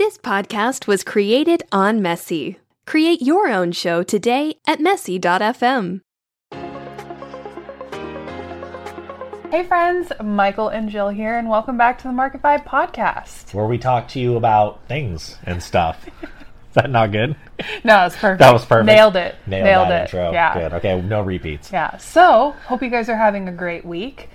This podcast was created on Messy. Create your own show today at messy.fm. Hey friends, Michael and Jill here, and welcome back to the Market Vibe podcast. where we talk to you about things and stuff. Is that not good? No, it's perfect. That was perfect. Nailed it. Nailed, that it. intro. Yeah. Good. Okay, no repeats. Yeah. So, hope you guys are having a great week.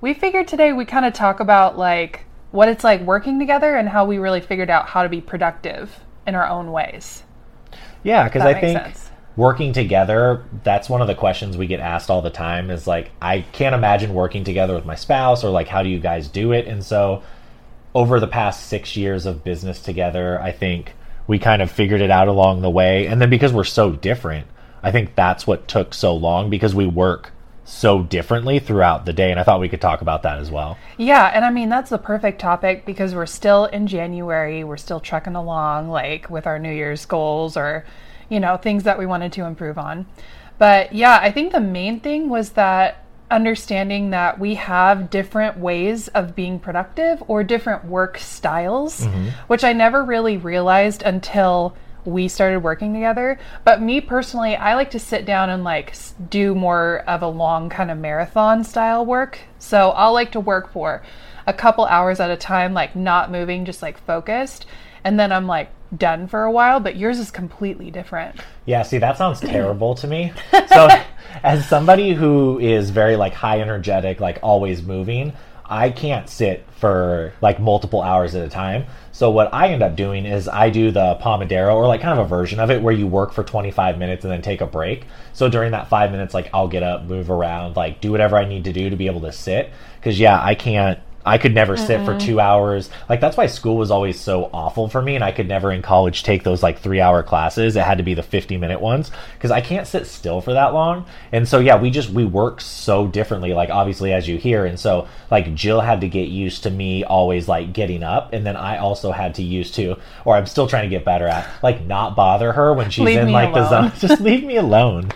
We figured today we kind of talk about like what it's like working together and how we really figured out how to be productive in our own ways. Yeah, because I think sense. working together, that's one of the questions we get asked all the time is like, I can't imagine working together with my spouse or like, how do you guys do it? And so over the past six years of business together, I think we kind of figured it out along the way. And then because we're so different, I think that's what took so long because we work so differently throughout the day. And I thought we could talk about that as well. Yeah, and I mean that's the perfect topic because we're still in January, we're still trucking along like with our New Year's goals or you know, things that we wanted to improve on. But yeah, I think the main thing was that understanding that we have different ways of being productive or different work styles, mm-hmm. which I never really realized until we started working together. But me personally, I like to sit down and like do more of a long kind of marathon style work. So I'll like to work for a couple hours at a time, like not moving, just like focused. And then I'm like done for a while, but yours is completely different. Yeah, see, that sounds terrible to me. So, as somebody who is very like high energetic, like always moving, I can't sit for like multiple hours at a time. So what I end up doing is I do the Pomodoro or like kind of a version of it where you work for 25 minutes and then take a break. So during that 5 minutes like I'll get up, move around, like do whatever I need to do to be able to sit cuz yeah, I can't I could never sit for two hours. Like that's why school was always so awful for me, and I could never in college take those like three hour classes. It had to be the fifty minute ones because I can't sit still for that long. And so yeah, we just we work so differently. Like obviously as you hear, and so like Jill had to get used to me always like getting up, and then I also had to used to, or I'm still trying to get better at like not bother her when she's Leave in like the zone. Just leave me alone.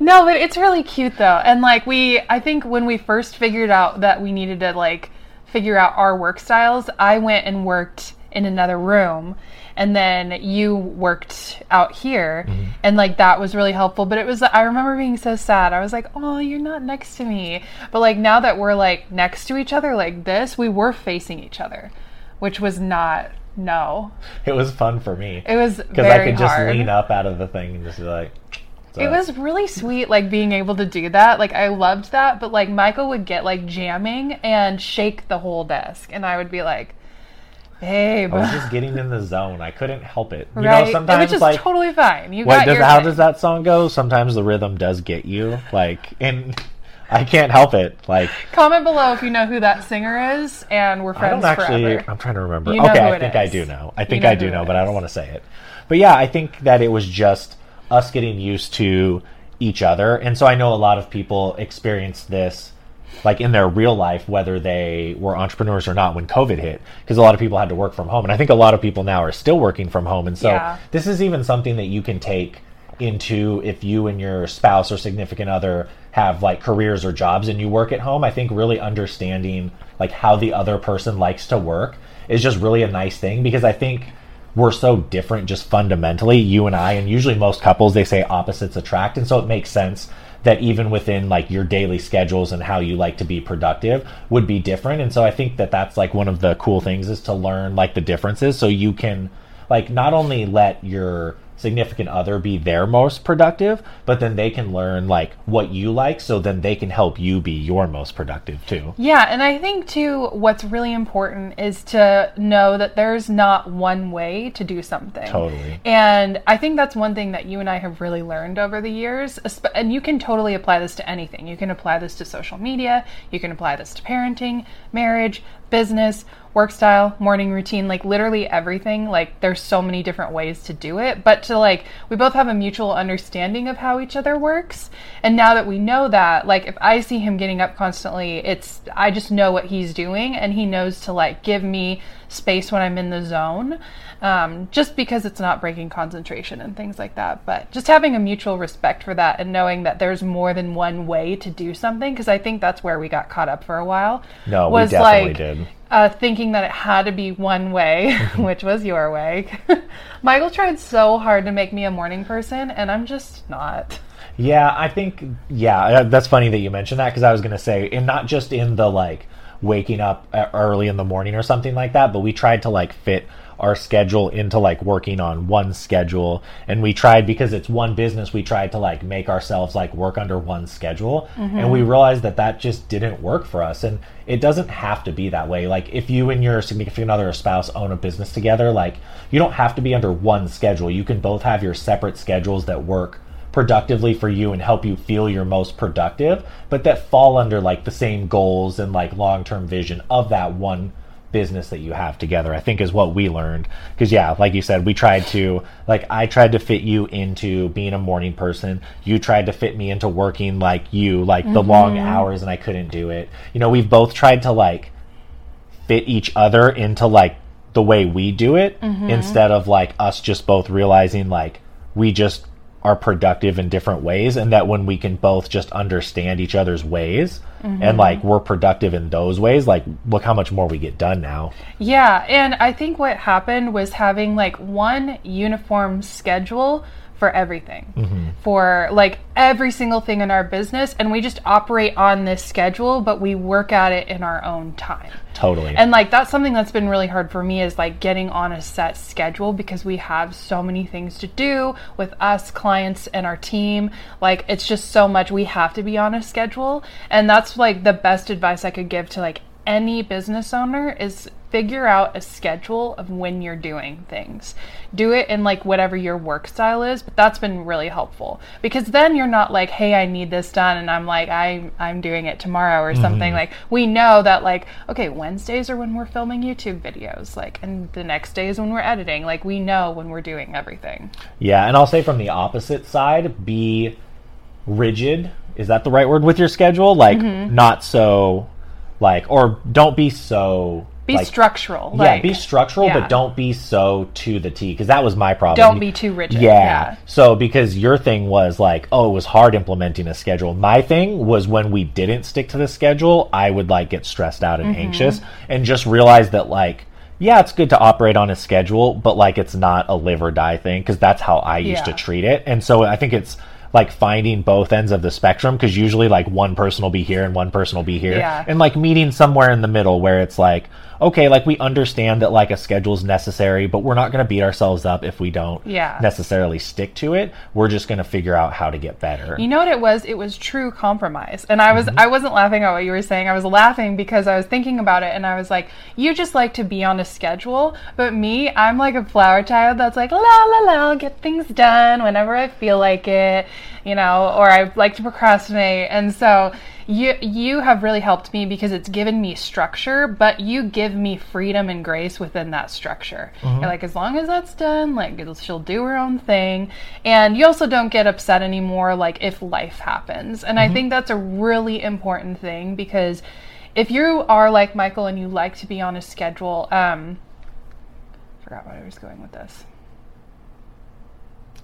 No, but it's really cute though. And like we I think when we first figured out that we needed to like figure out our work styles, I went and worked in another room and then you worked out here. Mm-hmm. And like that was really helpful. But it was i remember being so sad. I was like oh you're not next to me. But like now that we're like next to each other like this we were facing each other which was not no. It was fun for me. It was because I could just hard. lean up out of the thing and just be like. It was really sweet, like being able to do that. Like I loved that, but like Michael would get like jamming and shake the whole desk, and I would be like, "Babe, I was just getting in the zone. I couldn't help it. You right?" know, sometimes Which is like totally fine. You what got does your how thing. does that song go? Sometimes the rhythm does get you. Like and I can't help it. Like Comment below if you know who that singer is, and we're I friends don't actually forever. I'm trying to remember. You know okay, I think I do know. I You think know I do know, but I don't want to say it. But yeah, I think that it was just us getting used to each other. And so I know a lot of people experienced this like in their real life, whether they were entrepreneurs or not when COVID hit, because a lot of people had to work from home. And I think a lot of people now are still working from home. And so Yeah. this is even something that you can take into if you and your spouse or significant other have like careers or jobs and you work at home. I think really understanding like how the other person likes to work is just really a nice thing because I think we're so different just fundamentally, you and I, and usually most couples they say opposites attract, and so it makes sense that even within like your daily schedules and how you like to be productive would be different. And so I think that that's like one of the cool things is to learn like the differences so you can like not only let your significant other be their most productive, but then they can learn like what you like so then they can help you be your most productive too. Yeah, and I think too, what's really important is to know that there's not one way to do something. Totally. And I think that's one thing that you and I have really learned over the years. And you can totally apply this to anything. You can apply this to social media, you can apply this to parenting, marriage, business, work style, morning routine, like literally everything. Like there's so many different ways to do it, but to like we both have a mutual understanding of how each other works. And now that we know that, like if I see him getting up constantly, it's I just know what he's doing and he knows to like give me space when I'm in the zone, um, just because it's not breaking concentration and things like that. But just having a mutual respect for that and knowing that there's more than one way to do something, because I think that's where we got caught up for a while. No, we definitely did. Uh, thinking that it had to be one way, which was your way. Michael tried so hard to make me a morning person, and I'm just not. Yeah, I think yeah, uh, that's funny that you mentioned that because I was going to say, and not just in the like waking up uh, early in the morning or something like that, but we tried to like fit our schedule into like working on one schedule. And we tried because it's one business we tried to like make ourselves like work under one schedule. Mm-hmm. and we realized that that just didn't work for us. And it doesn't have to be that way. Like if you and your significant other or spouse own a business together like you don't have to be under one schedule. You can both have your separate schedules that work productively for you and help you feel your most productive but that fall under like the same goals and like long-term vision of that one business that you have together i think is what we learned because yeah like you said we tried to like i tried to fit you into being a morning person you tried to fit me into working like you like mm-hmm. the long hours and i couldn't do it you know we've both tried to like fit each other into like the way we do it mm-hmm. instead of like us just both realizing like we just are productive in different ways and that when we can both just understand each other's ways mm-hmm. and like we're productive in those ways like look how much more we get done now yeah and i think what happened was having like one uniform schedule for everything. Mm-hmm. for like every single thing in our business and we just operate on this schedule but we work at it in our own time. Totally. And like that's something that's been really hard for me is like getting on a set schedule because we have so many things to do with us clients and our team. Like it's just so much we have to be on a schedule. And that's like the best advice i could give to like any business owner is figure out a schedule of when you're doing things. Do it in like whatever your work style is, but that's been really helpful because then you're not like, "Hey, I need this done," and I'm like, "I I'm doing it tomorrow" or something. Mm-hmm. Like we know that like, okay, Wednesdays are when we're filming YouTube videos, like and the next day is when we're editing. Like we know when we're doing everything. Yeah, and I'll say from the opposite side, be rigid. Is that the right word with your schedule? Like mm-hmm. not so like or don't be so be like, structural. Yeah, like, be structural, yeah. but don't be so to the T because that was my problem. Don't be too rigid. Yeah. yeah. So because your thing was like, oh, it was hard implementing a schedule. My thing was when we didn't stick to the schedule, I would like get stressed out and mm-hmm. anxious and just realize that like yeah, it's good to operate on a schedule, but like it's not a live or die thing because that's how I used yeah. to treat it. And so I think it's like finding both ends of the spectrum because usually like one person will be here and one person will be here. Yeah. and like meeting somewhere in the middle where it's like okay like we understand that like a schedule is necessary but we're not going to beat ourselves up if we don't yeah. necessarily stick to it. We're just going to figure out how to get better. You know what it was? It was true compromise. And i was mm-hmm. i wasn't laughing at what you were saying. I was laughing because i was thinking about it and i was like you just like to be on a schedule. But me i'm like a flower child that's like la la la I'll get things done whenever i feel like it you know, or I like to procrastinate. And so you you have really helped me because it's given me structure, but you give me freedom and grace within that structure. Mm-hmm. Like, as long as that's done, like she'll do her own thing, and you also don't get upset anymore, like if life happens. And mm-hmm. I think that's a really important thing because if you are like Michael and you like to be on a schedule, um, forgot what I was going with this.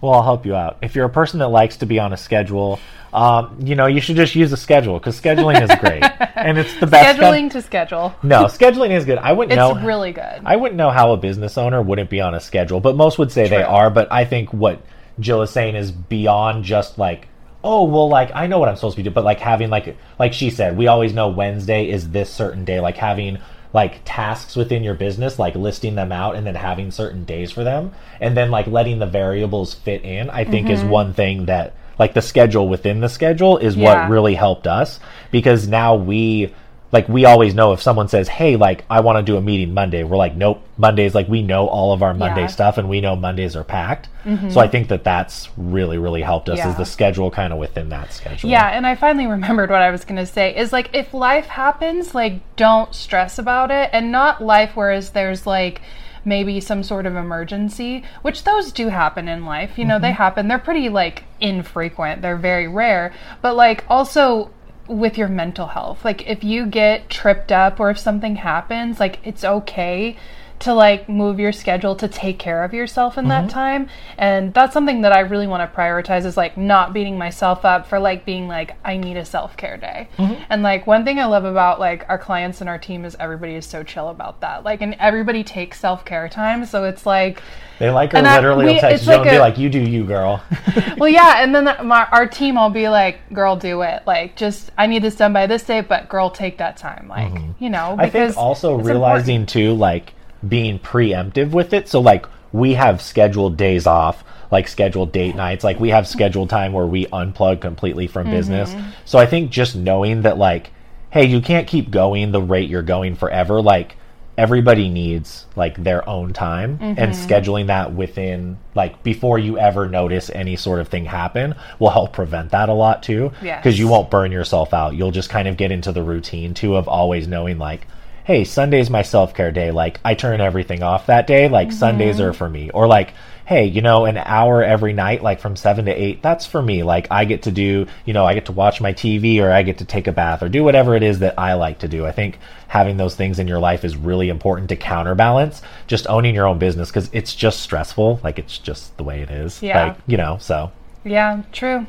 Well, I'll help you out. If you're a person that likes to be on a schedule, um, you know, you should just use a schedule because scheduling is great and it's the best. Scheduling to schedule. No, scheduling is good. I wouldn't it's know. It's really good. I wouldn't know how a business owner wouldn't be on a schedule, but most would say True. they are. But I think what Jill is saying is beyond just like, oh, well, like I know what I'm supposed to be doing, but like having like, like she said, we always know Wednesday is this certain day. Like having like tasks within your business, like listing them out and then having certain days for them, and then like letting the variables fit in, I think mm-hmm. is one thing that like the schedule within the schedule is yeah. what really helped us because now we like we always know if someone says, "Hey, like I want to do a meeting Monday," we're like, "Nope, Mondays." Like we know all of our Monday yeah. stuff, and we know Mondays are packed. Mm-hmm. So I think that that's really really helped us yeah. is the schedule kind of within that schedule. Yeah, and I finally remembered what I was going to say is like if life happens, like don't stress about it, and not life whereas there's like maybe some sort of emergency, which those do happen in life. You know, mm-hmm. they happen. They're pretty like infrequent. They're very rare. But like also with your mental health. Like if you get tripped up or if something happens, like it's okay to like move your schedule to take care of yourself in Mm-hmm. that time. And that's something that I really want to prioritize is like not beating myself up for like being like, I need a self care day. Mm-hmm. And like one thing I love about like our clients and our team is everybody is so chill about that. Like, and everybody takes self care time. So it's like, They like her And I- literally we- will text you and like be like, "You do you, girl." well, yeah, and then the, my, our team will be like, "Girl, do it." Like, just I need this done by this day, but girl, take that time. Like, you know, Mm-hmm. I think also realizing too, like being preemptive with it. So like we have scheduled days off, like scheduled date nights. Like we have scheduled time where we unplug completely from Mm-hmm. business. So I think just knowing that, like, hey, you can't keep going the rate you're going forever. Like everybody needs like their own time and Mm-hmm. scheduling that within like before you ever notice any sort of thing happen will help prevent that a lot too Yes. because you won't burn yourself out you'll just kind of get into the routine too of always knowing like hey sunday's my self-care day. Like i turn everything off that day. Like mm-hmm. sundays are for me. Or like hey you know an hour every night like from 7 to 8 that's for me. Like i get to do you know i get to watch my tv or i get to take a bath or do whatever it is that i like to do. I think having those things in your life is really important to counterbalance just owning your own business because it's just stressful. Like it's just the way it is. Yeah. like you know so. Yeah, true,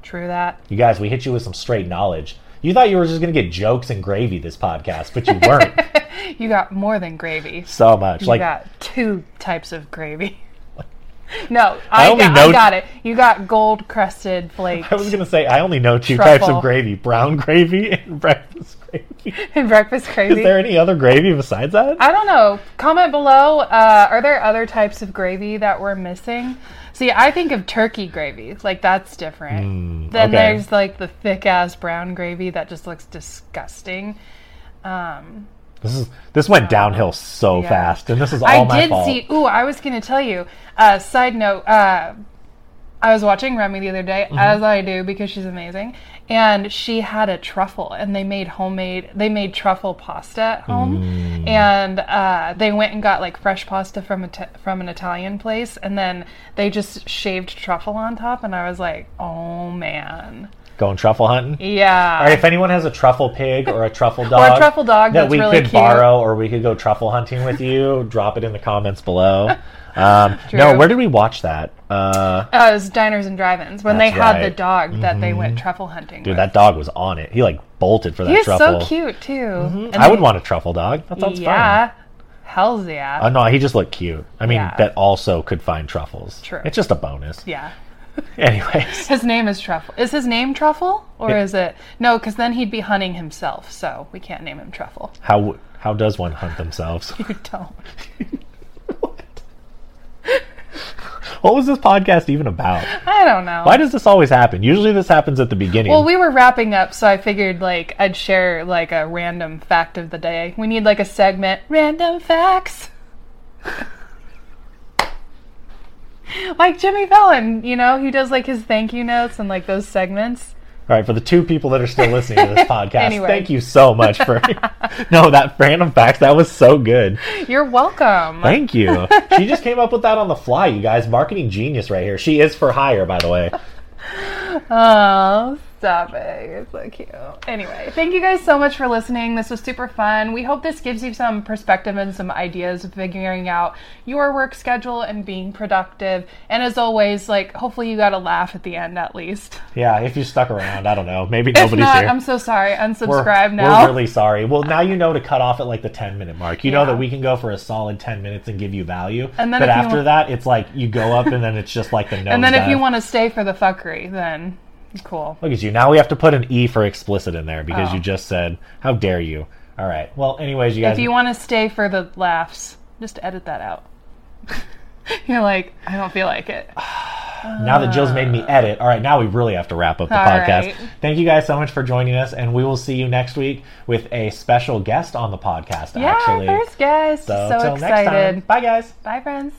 true that. you guys, we hit you with some straight knowledge. You thought you were just going to get jokes and gravy this podcast, but you weren't You got more than gravy. so much. You Like, got two types of gravy. No, I, only got, know- I got it. You got gold crusted flakes I was going to say, I only know two types of gravy brown gravy and breakfast gravy. and breakfast gravy. Is there any other gravy besides that? I don't know. Comment below. Uh, are there other types of gravy that we're missing? See, I think of turkey gravy. Like that's different. then okay. there's like the thick ass brown gravy that just looks disgusting. Um, This is this went downhill so Yeah. fast, and this is all I my did fault. see. Ooh, I was gonna tell you. Uh, side note. Uh, I was watching Remy the other day, Mm-hmm. as I do because she's amazing, and she had a truffle, and they made homemade. They made truffle pasta at home, Mm. and uh, they went and got like fresh pasta from a t- from an Italian place, and then they just shaved truffle on top, and I was like, oh man, Going truffle hunting. yeah. All right, if anyone has a truffle pig or a truffle dog, truffle dog that that's we really could cute. borrow, or we could go truffle hunting with you, drop it in the comments below. Um, no, where did we watch that? Uh, Uh, it was diners and drive-ins when they had the right. Mm-hmm. dog that they went truffle hunting. dude, with. that dog was on it. He like bolted for that He truffle. Mm-hmm. so cute too. And I would want a truffle dog. That sounds yeah. fun. Hell's yeah. Oh no, he just looked cute. I mean, Yeah. that also could find truffles. True. It's just a bonus. yeah. Anyways, His name is Truffle. Is his name Truffle or is it no? Because then he'd be hunting himself, so we can't name him Truffle. how how does one hunt themselves? You don't. what was this podcast even about? I don't know. Why does this always happen? Usually this happens at the beginning. well, we were wrapping up, so I figured like I'd share like a random fact of the day. We need like a segment, random facts. Like Jimmy Fallon, you know, he does like his thank you notes and like those segments. All right, for the two people that are still listening to this podcast, Anyway. thank you so much for no that random facts. That was so good. You're welcome. Thank you. she just came up with that on the fly, you guys. Marketing genius right here. She is for hire, by the way. Oh, stop it. You're so cute. Anyway, thank you guys so much for listening. This was super fun. We hope this gives you some perspective and some ideas of figuring out your work schedule and being productive. And as always, like, hopefully you got a laugh at the end at least. Yeah, if you stuck around, I don't know. Maybe nobody's not, here. I'm so sorry. we're, Unsubscribe now. we're really sorry. Well, now you know to cut off at like the 10 minute mark. You know that we can go for a solid 10 minutes and give you value. And then but after want- that, it's like you go up and then it's just like the no. and then if you want to stay for the fuckery, then cool. Look at you. Now we have to put an E for explicit in there because Oh. you just said, how dare you. All right. Well, anyways, you guys. If you want to stay for the laughs, just edit that out. You're like, I don't feel like it. now that Jill's made me edit, all right, now we really have to wrap up the All podcast. right. Thank you guys so much for joining us, and we will see you next week with a special guest on the podcast, Yeah, actually. first guest. so, So, till next time. excited. Bye, guys. Bye, friends.